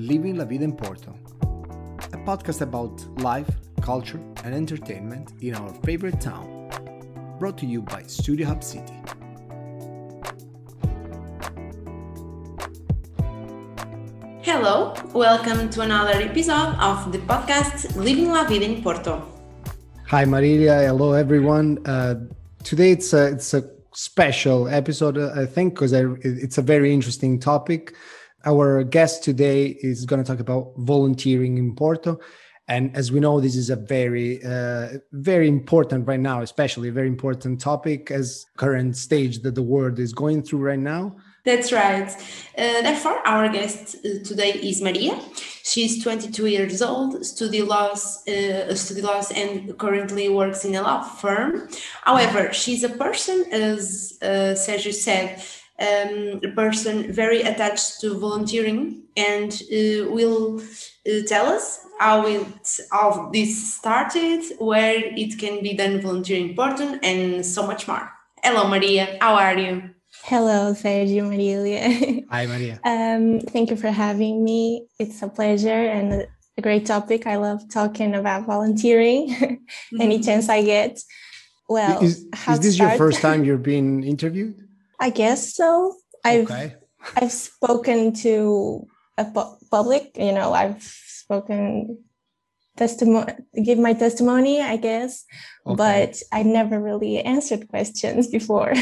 Living La Vida in Porto, a podcast about life, culture, and entertainment in our favorite town, brought to you by Studio Hub City. Hello, welcome to another episode of the podcast Living La Vida in Porto. Hi, Marilia. Hello, everyone. Uh, today it's a it's a special episode, I think, because it's a very interesting topic. Our guest today is going to talk about volunteering in Porto. And as we know, this is a very, uh, very important right now, especially a very important topic as current stage that the world is going through right now. That's right. Uh, therefore, our guest uh, today is Maria. She's 22 years old, study laws, uh, study laws, and currently works in a law firm. However, she's a person, as uh, Sergio said, um, a person very attached to volunteering, and uh, will uh, tell us how it all this started, where it can be done volunteering important, and so much more. Hello, Maria. How are you? Hello, Sergio Marilia. Hi, Maria. um, thank you for having me. It's a pleasure and a great topic. I love talking about volunteering any mm-hmm. chance I get. Well, is, is this your first time you're being interviewed? I guess so. I've okay. I've spoken to a pu- public. You know, I've spoken testimony, give my testimony, I guess, okay. but I never really answered questions before.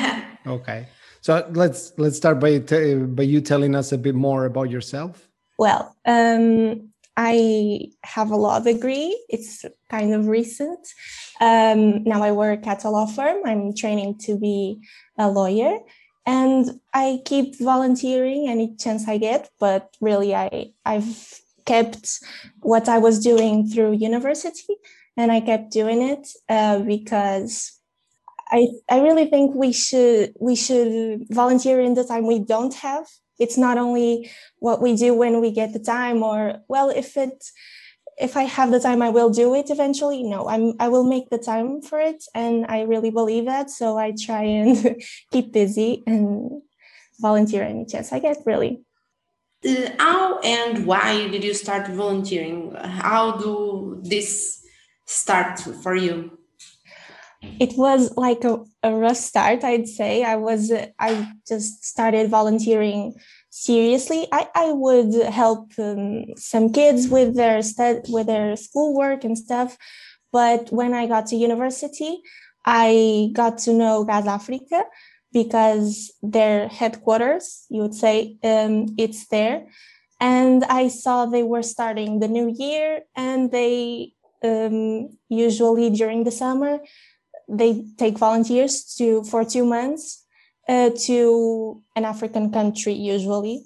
okay, so let's let's start by t- by you telling us a bit more about yourself. Well, um, I have a law degree. It's kind of recent. Um, now I work at a law firm. I'm training to be a lawyer and I keep volunteering any chance I get, but really I I've kept what I was doing through university and I kept doing it uh, because I I really think we should we should volunteer in the time we don't have it's not only what we do when we get the time or well if it if i have the time i will do it eventually. No i'm i will make the time for it and i really believe that. So i try and keep busy and volunteer any chance i get really. Uh, how and why did you start volunteering? How do this start for you it was like a, a rough start i'd say. I was i just started volunteering seriously. I, I would help um, some kids with their stud with their schoolwork and stuff. But when i got to university i got to know gas africa because their headquarters you would say um, it's there. And i saw they were starting the new year and they um, usually during the summer they take volunteers to for two months uh, to an African country usually.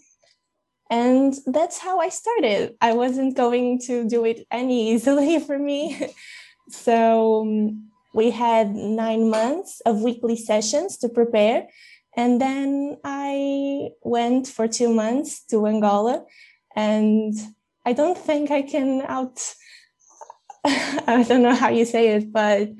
And that's how I started. I wasn't going to do it any easily for me. so um, we had nine months of weekly sessions to prepare. And then I went for two months to Angola. And I don't think I can out, I don't know how you say it, but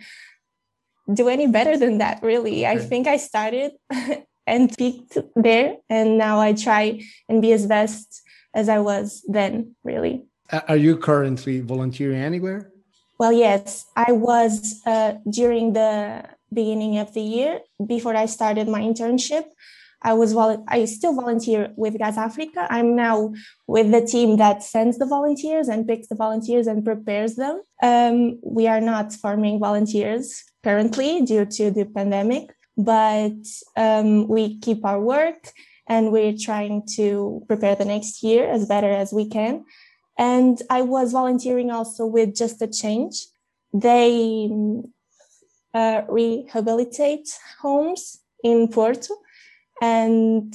do any better than that, really. I think I started and peaked there, and now I try and be as best as I was then, really. Are you currently volunteering anywhere? Well, yes, I was uh, during the beginning of the year before I started my internship. I was I still volunteer with Gas Africa. I'm now with the team that sends the volunteers and picks the volunteers and prepares them. Um, we are not forming volunteers currently due to the pandemic, but um, we keep our work and we're trying to prepare the next year as better as we can. And I was volunteering also with Just a Change. They uh, rehabilitate homes in Porto. And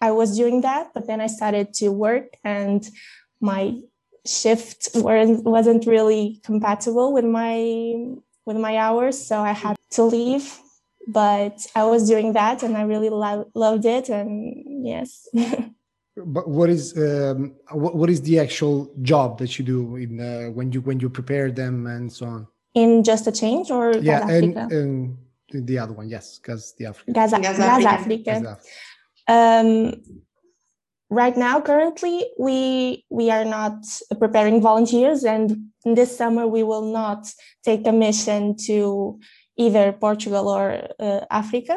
I was doing that, but then I started to work and my shift weren't, wasn't really compatible with my with my hours. So I had to leave, but I was doing that and I really lo- loved it. And yes. but what is um, what, what is the actual job that you do in uh, when you when you prepare them and so on? In just a change or yeah, and, and, the other one, yes, because the Africa. Gas, Gas, Gas Africa. Gas Africa. Um, right now currently we we are not preparing volunteers and this summer we will not take a mission to either portugal or uh, africa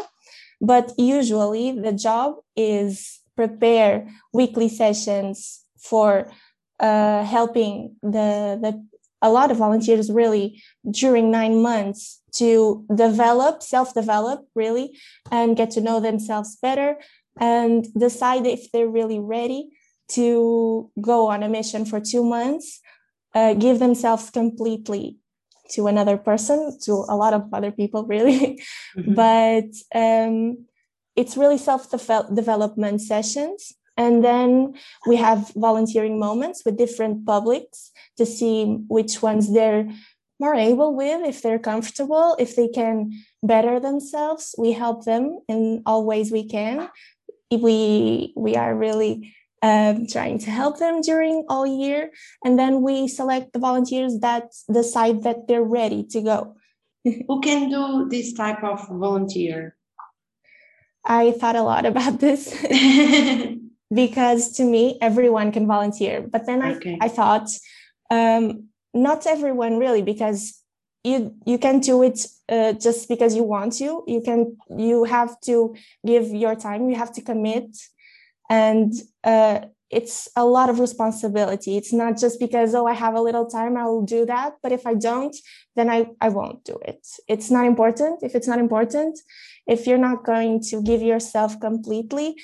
but usually the job is prepare weekly sessions for uh, helping the, the a lot of volunteers really during nine months to develop self-develop really and get to know themselves better and decide if they're really ready to go on a mission for two months uh, give themselves completely to another person to a lot of other people really mm-hmm. but um, it's really self development sessions and then we have volunteering moments with different publics to see which ones they're more able with if they're comfortable if they can better themselves. We help them in all ways we can. We we are really um, trying to help them during all year. And then we select the volunteers that decide that they're ready to go. Who can do this type of volunteer? I thought a lot about this because to me everyone can volunteer. But then okay. I, I thought um, not everyone really because you you can do it uh, just because you want to. You can you have to give your time. You have to commit. And uh, it's a lot of responsibility. It's not just because oh i have a little time i will do that. But if i don't then i i won't do it. It's not important. If it's not important if you're not going to give yourself completely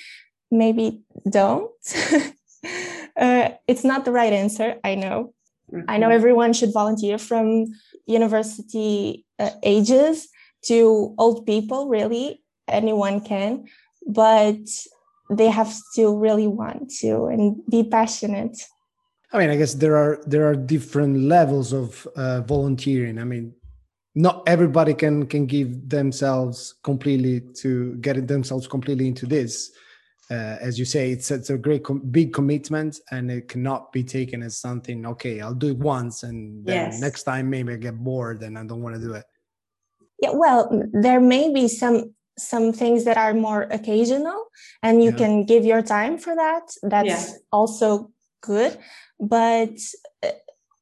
maybe don't. Uh, it's not the right answer i know. Mm-hmm. i know mm-hmm. everyone should volunteer from university uh, ages to old people really. Anyone can but they have to really want to and be passionate. I mean i guess there are there are different levels of uh, volunteering. I mean not everybody can can give themselves completely to get themselves completely into this uh, as you say, it's it's a great com- big commitment, and it cannot be taken as something. Okay, I'll do it once, and then yes. next time maybe I get bored and I don't want to do it. Yeah, well, there may be some some things that are more occasional, and you yeah. can give your time for that. That's yeah. also good, but uh,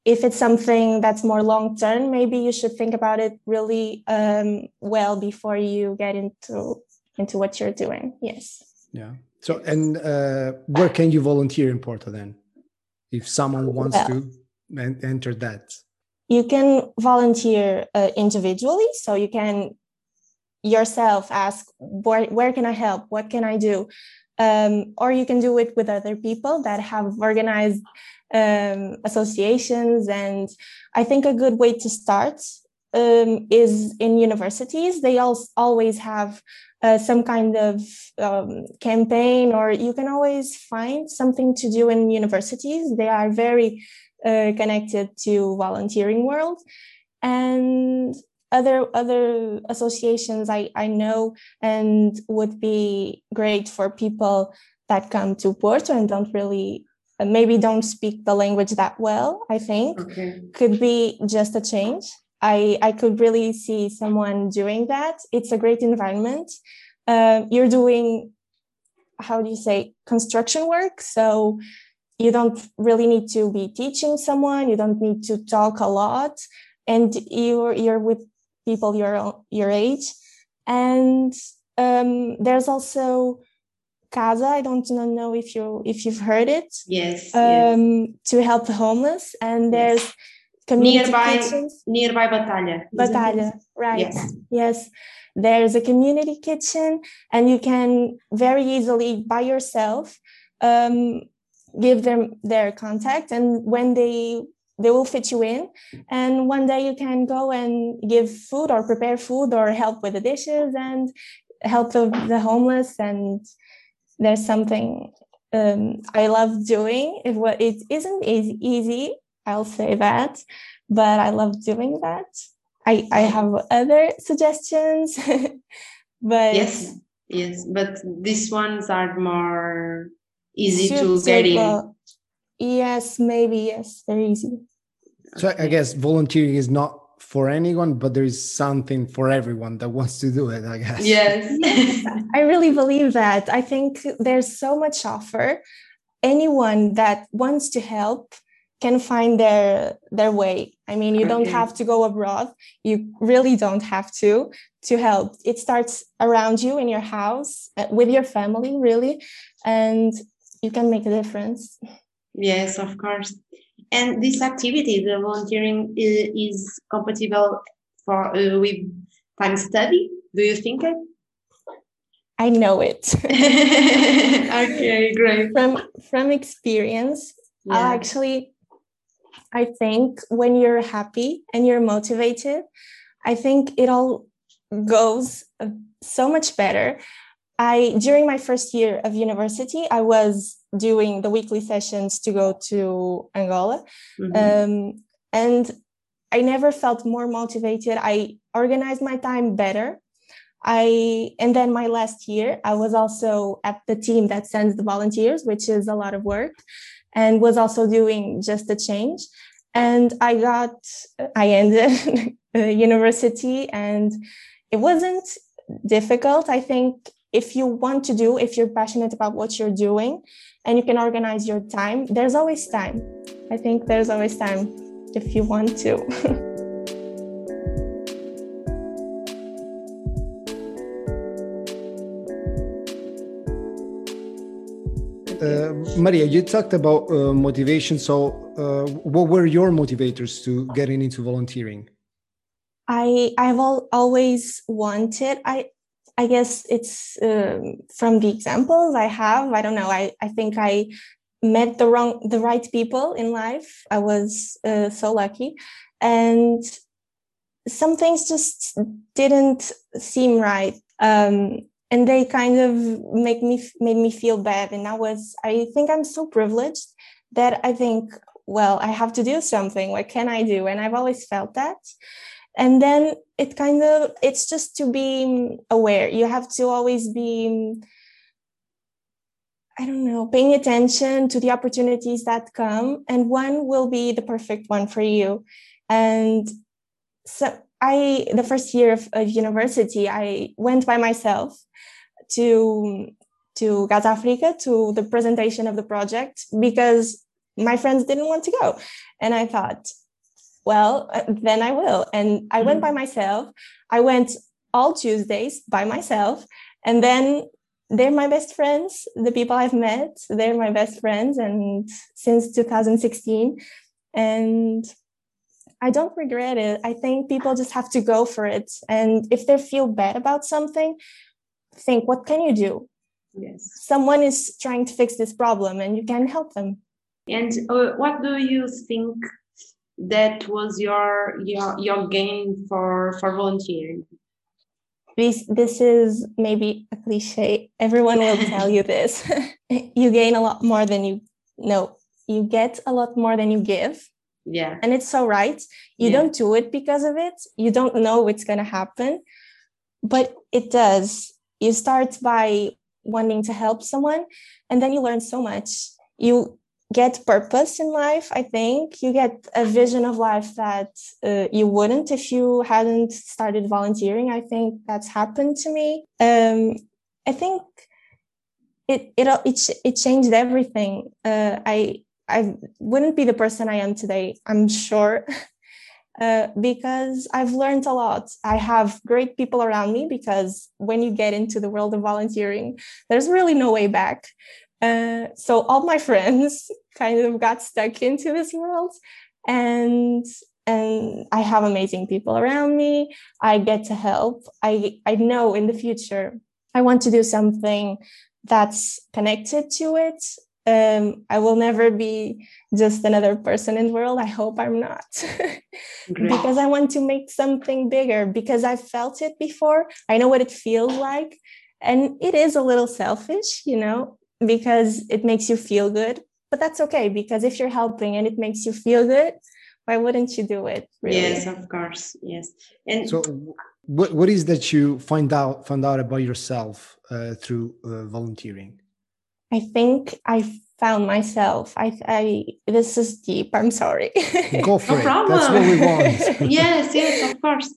if it's something that's more long term, maybe you should think about it really um, well before you get into into what you're doing. Yes. Yeah. So, and uh, where can you volunteer in Porto then, if someone wants well, to enter that? You can volunteer uh, individually, so you can yourself ask where, where can I help, what can I do, um, or you can do it with other people that have organized um, associations. And I think a good way to start um, is in universities. They all, always have uh, some kind of um, campaign, or you can always find something to do in universities. They are very uh, connected to volunteering world, and other other associations I, I know and would be great for people that come to Porto and don't really maybe don't speak the language that well. I think okay. could be just a change I, I could really see someone doing that. It's a great environment. Uh, you're doing, how do you say, construction work. So you don't really need to be teaching someone. You don't need to talk a lot. And you're, you're with people your, your age. And um, there's also Casa. I don't know if you if you've heard it. Yes. Um, yes. To help the homeless, and there's yes community nearby, kitchens. Nearby Batalha. Batalha, right. Yes. yes. There's a community kitchen, and you can very easily by yourself um, give them their contact, and when they they will fit you in, and one day you can go and give food or prepare food or help with the dishes and help the, the homeless. And there's something um, I love doing. If what it isn't easy, I'll say that, but I love doing that. I, I have other suggestions, but yes, yes, but these ones are more easy to get in. Yes, maybe yes, they're easy. So I guess volunteering is not for anyone, but there is something for everyone that wants to do it. I guess. Yes, I really believe that. I think there's so much offer anyone that wants to help can find their their way. I mean you don't have to go abroad. You really don't have to to help. It starts around you in your house uh, with your family really and you can make a difference. Yes of course. And this activity the volunteering is compatible for uh, with time study? Do you think it? I know it. Okay great. From from experience yeah. i actually I think when you're happy and you're motivated, I think it all goes so much better. I during my first year of university, I was doing the weekly sessions to go to Angola, mm-hmm. um, and I never felt more motivated. I organized my time better. I and then my last year, I was also at the team that sends the volunteers, which is a lot of work and was also doing just a change. And I got, I ended university and it wasn't difficult. I think if you want to do, if you're passionate about what you're doing and you can organize your time, there's always time. I think there's always time if you want to. Uh, Maria, you talked about uh, motivation. So, uh, what were your motivators to getting into volunteering? I I've al- always wanted. I I guess it's um, from the examples I have. I don't know. I I think I met the wrong the right people in life. I was uh, so lucky, and some things just didn't seem right. Um, and they kind of make me made me feel bad. And i was i think i'm so privileged that i think well i have to do something. What can i do? And i've always felt that. And then it kind of it's just to be aware. You have to always be i don't know paying attention to the opportunities that come. And one will be the perfect one for you. And so I the first year of, of university, I went by myself to to Gas Africa to the presentation of the project because my friends didn't want to go, and I thought, well, uh, then I will. And I went by mm-hmm. myself. I went all Tuesdays by myself, and then they're my best friends. The people I've met, they're my best friends, and since 2016, and I don't regret it. I think people just have to go for it. And if they feel bad about something, think, what can you do? Yes. Someone is trying to fix this problem and you can help them. And uh, what do you think that was your your your gain for for volunteering? This this is maybe a cliche. Everyone will tell you this. you gain a lot more than you know. You get a lot more than you give yeah. And it's so right. You yeah. don't do it because of it. You don't know what's going to happen. But it does. You start by wanting to help someone and then you learn so much. You get purpose in life i think. You get a vision of life that uh, you wouldn't if you hadn't started volunteering. I think that's happened to me. Um, i think it it it, it changed everything. Uh, i I wouldn't be the person I am today, I'm sure, uh, because I've learned a lot. I have great people around me because when you get into the world of volunteering, there's really no way back. Uh, so all my friends kind of got stuck into this world and and I have amazing people around me. I get to help. I I know in the future I want to do something that's connected to it um, I will never be just another person in the world. I hope I'm not. because I want to make something bigger because I've felt it before. I know what it feels like. And it is a little selfish, you know, because it makes you feel good. But that's okay because if you're helping and it makes you feel good, why wouldn't you do it? Really? Yes, of course. Yes. And so what, what is that you find out find out about yourself uh, through uh, volunteering? I think I found myself. I, I this is deep. I'm sorry. Go for no it. Problem. That's what we want. yes, yes, of course.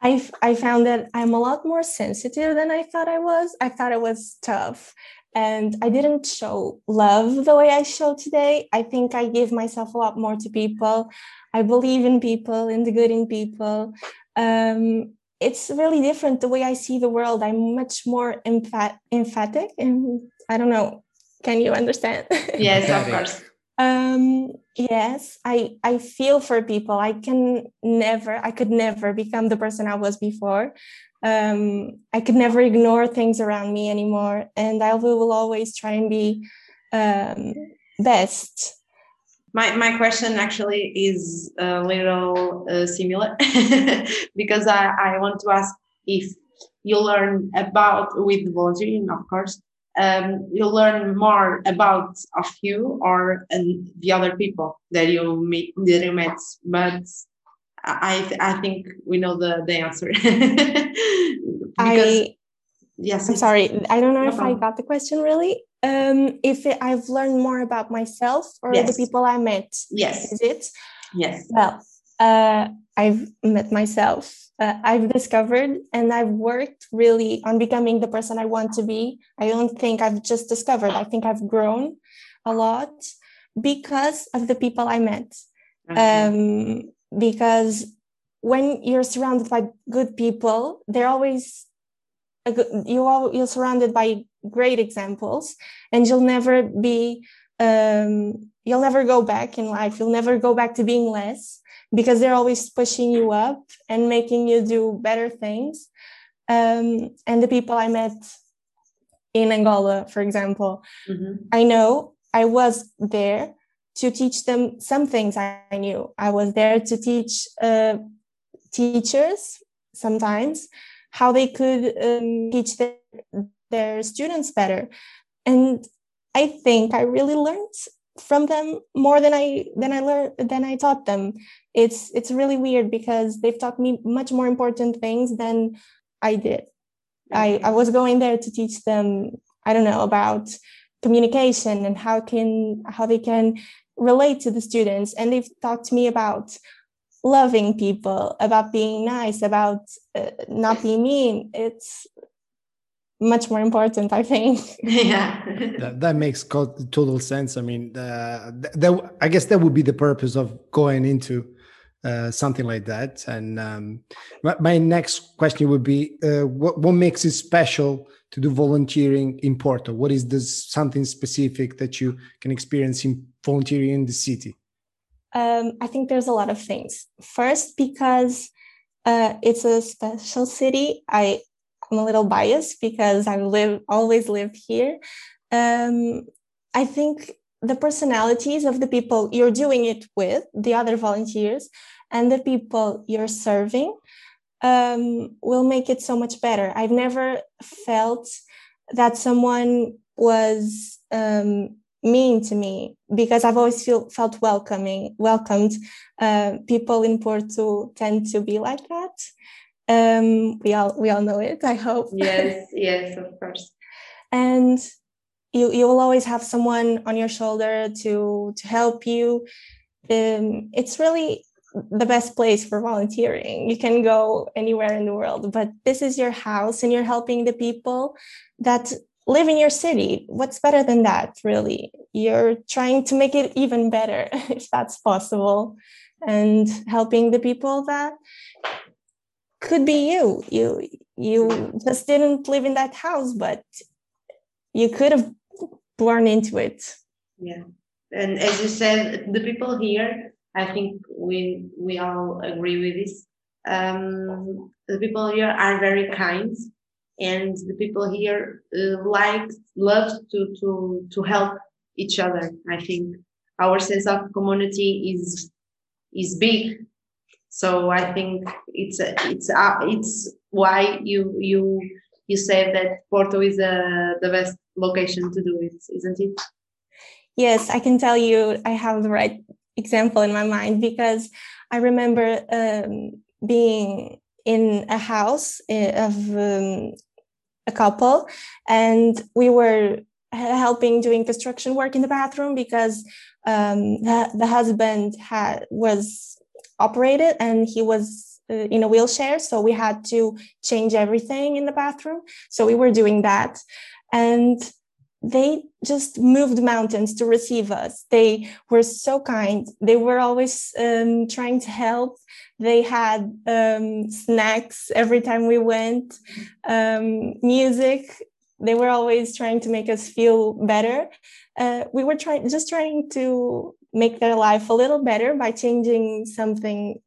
I I found that I'm a lot more sensitive than I thought I was. I thought I was tough, and I didn't show love the way I show today. I think I give myself a lot more to people. I believe in people, in the good in people. Um, it's really different the way I see the world. I'm much more emph- emphatic, and I don't know. Can you understand? Yes, of course. um, yes, I I feel for people. I can never, I could never become the person I was before um, I could never ignore things around me anymore, and I will always try and be um, best. My my question actually is a little uh, similar because I, I want to ask if you learn about with volunteering, of course, um, you learn more about of you or and the other people that you meet that you met, but I I think we know the the answer. because, I yes, I'm sorry. I don't know no if problem. I got the question really. Um, if it, I've learned more about myself or yes. the people I met. Yes. Is it? Yes. Well, uh, I've met myself. Uh, I've discovered and I've worked really on becoming the person I want to be. I don't think I've just discovered. I think I've grown a lot because of the people I met. Okay. Um, because when you're surrounded by good people, they're always good, you are you're surrounded by great examples, and you'll never be um, you'll never go back in life. You'll never go back to being less because they're always pushing you up and making you do better things. Um, and the people I met in Angola, for example, mm-hmm. I know I was there to teach them some things I knew. I was there to teach uh, teachers sometimes how they could um, teach their, their students better. And I think I really learned from them more than I than I learned than I taught them. It's it's really weird because they've taught me much more important things than I did. I, I was going there to teach them, I don't know, about communication and how can how they can relate to the students and they've taught me about loving people about being nice about uh, not being mean it's much more important i think yeah that, that, makes total sense i mean uh, that, i guess that would be the purpose of going into uh, something like that and um, my, my, next question would be uh, what, what makes it special to do volunteering in Porto? What is this something specific that you can experience in volunteering in the city? Um, I think there's a lot of things. First, because uh, it's a special city. I am a little biased because I live always lived here. Um, I think the personalities of the people you're doing it with, the other volunteers, and the people you're serving um, will make it so much better. I've never felt that someone was um, mean to me because I've always feel, felt welcoming, welcomed. Uh, people in Porto tend to be like that. Um, we all we all know it. I hope. Yes, yes, of course. And you you will always have someone on your shoulder to to help you. Um, it's really the best place for volunteering. You can go anywhere in the world, but this is your house and you're helping the people that live in your city. What's better than that, really? You're trying to make it even better if that's possible and helping the people that could be you. You you just didn't live in that house, but you could have born into it. Yeah. And as you said, the people here I think we we all agree with this. Um, the people here are very kind, and the people here uh, like love to to to help each other. I think our sense of community is is big, so I think it's a, it's a, it's why you you you said that Porto is a, uh, the best location to do it, isn't it? Yes, I can tell you I have the right example in my mind because I remember um, being in a house eh, of um, a couple and we were helping doing construction work in the bathroom because um, the, the, husband had was operated and he was uh, in a wheelchair so we had to change everything in the bathroom so we were doing that and they just moved mountains to receive us. They were so kind. They were always um, trying to help. They had um, snacks every time we went, um, music. They were always trying to make us feel better. Uh, we were trying, just trying to make their life a little better by changing something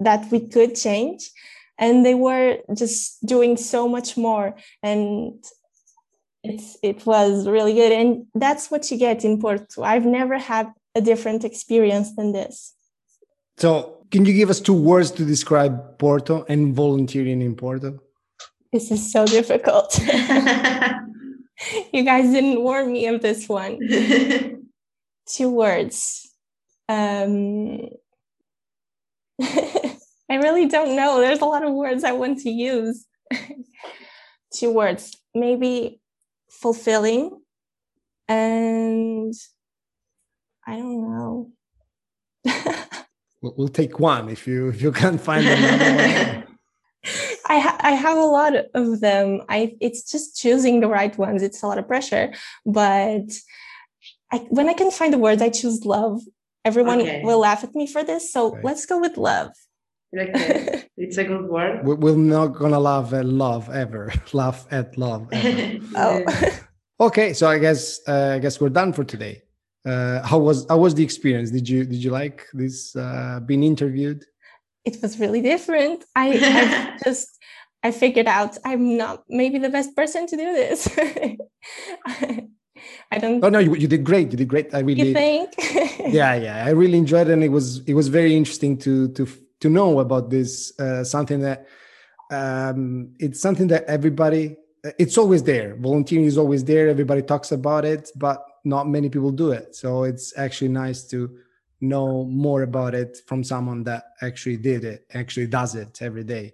that we could change. And they were just doing so much more. And it's it was really good. And that's what you get in porto. I've never had a different experience than this. So can you give us two words to describe porto and volunteering in porto? This is so difficult. You guys didn't warn me of this one two words. Um i really don't know. There's a lot of words i want to use. Two words. Maybe fulfilling and i don't know. We'll, take one if you if you can't find another one. I, ha- I have a lot of them. I it's just choosing the right ones. It's a lot of pressure but I, when i can find the words i choose love. Everyone okay. will laugh at me for this. So okay. let's go with love. Okay it's a good word. We're not gonna laugh at love ever. Laugh at love oh. Okay so i guess uh, i guess we're done for today. Uh, how was how was the experience? Did you did you like this uh, being interviewed? It was really different. I, I just i figured out i'm not maybe the best person to do this I don't. Oh no, you, you did great. You did great. I really. You think? yeah, yeah. I really enjoyed it, and it was it was very interesting to to to know about this uh, something that um, it's something that everybody it's always there volunteering is always there everybody talks about it but not many people do it so it's actually nice to know more about it from someone that actually did it actually does it every day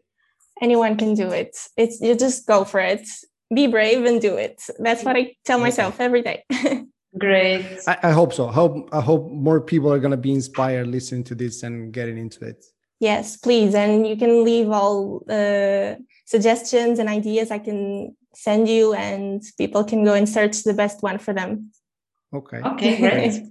anyone can do it it's you just go for it be brave and do it that's what i tell myself every day great I, I, hope so I hope i hope more people are going to be inspired listening to this and getting into it Yes, please. And you can leave all uh, suggestions and ideas I can send you, and people can go and search the best one for them. Okay. Okay, great.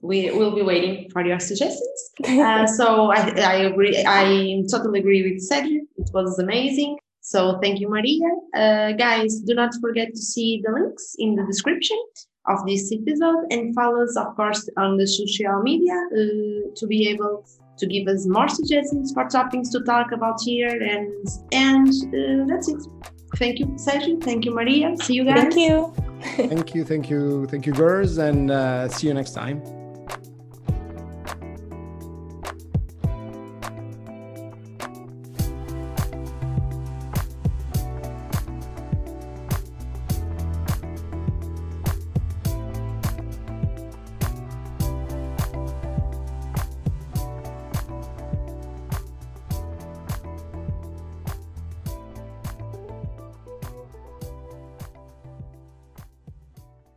we will be waiting for your suggestions. Uh, so I, I agree. I totally agree with Sergio. It was amazing. So thank you, Maria. Uh, guys, do not forget to see the links in the description of this episode and follow us, of course, on the social media uh, to be able to give us more suggestions for topics to talk about here. And and uh, that's it. Thank you, Sergio. Thank you, Maria. See you guys. Thank you. thank you, thank you, thank you, girls, and uh, see you next time.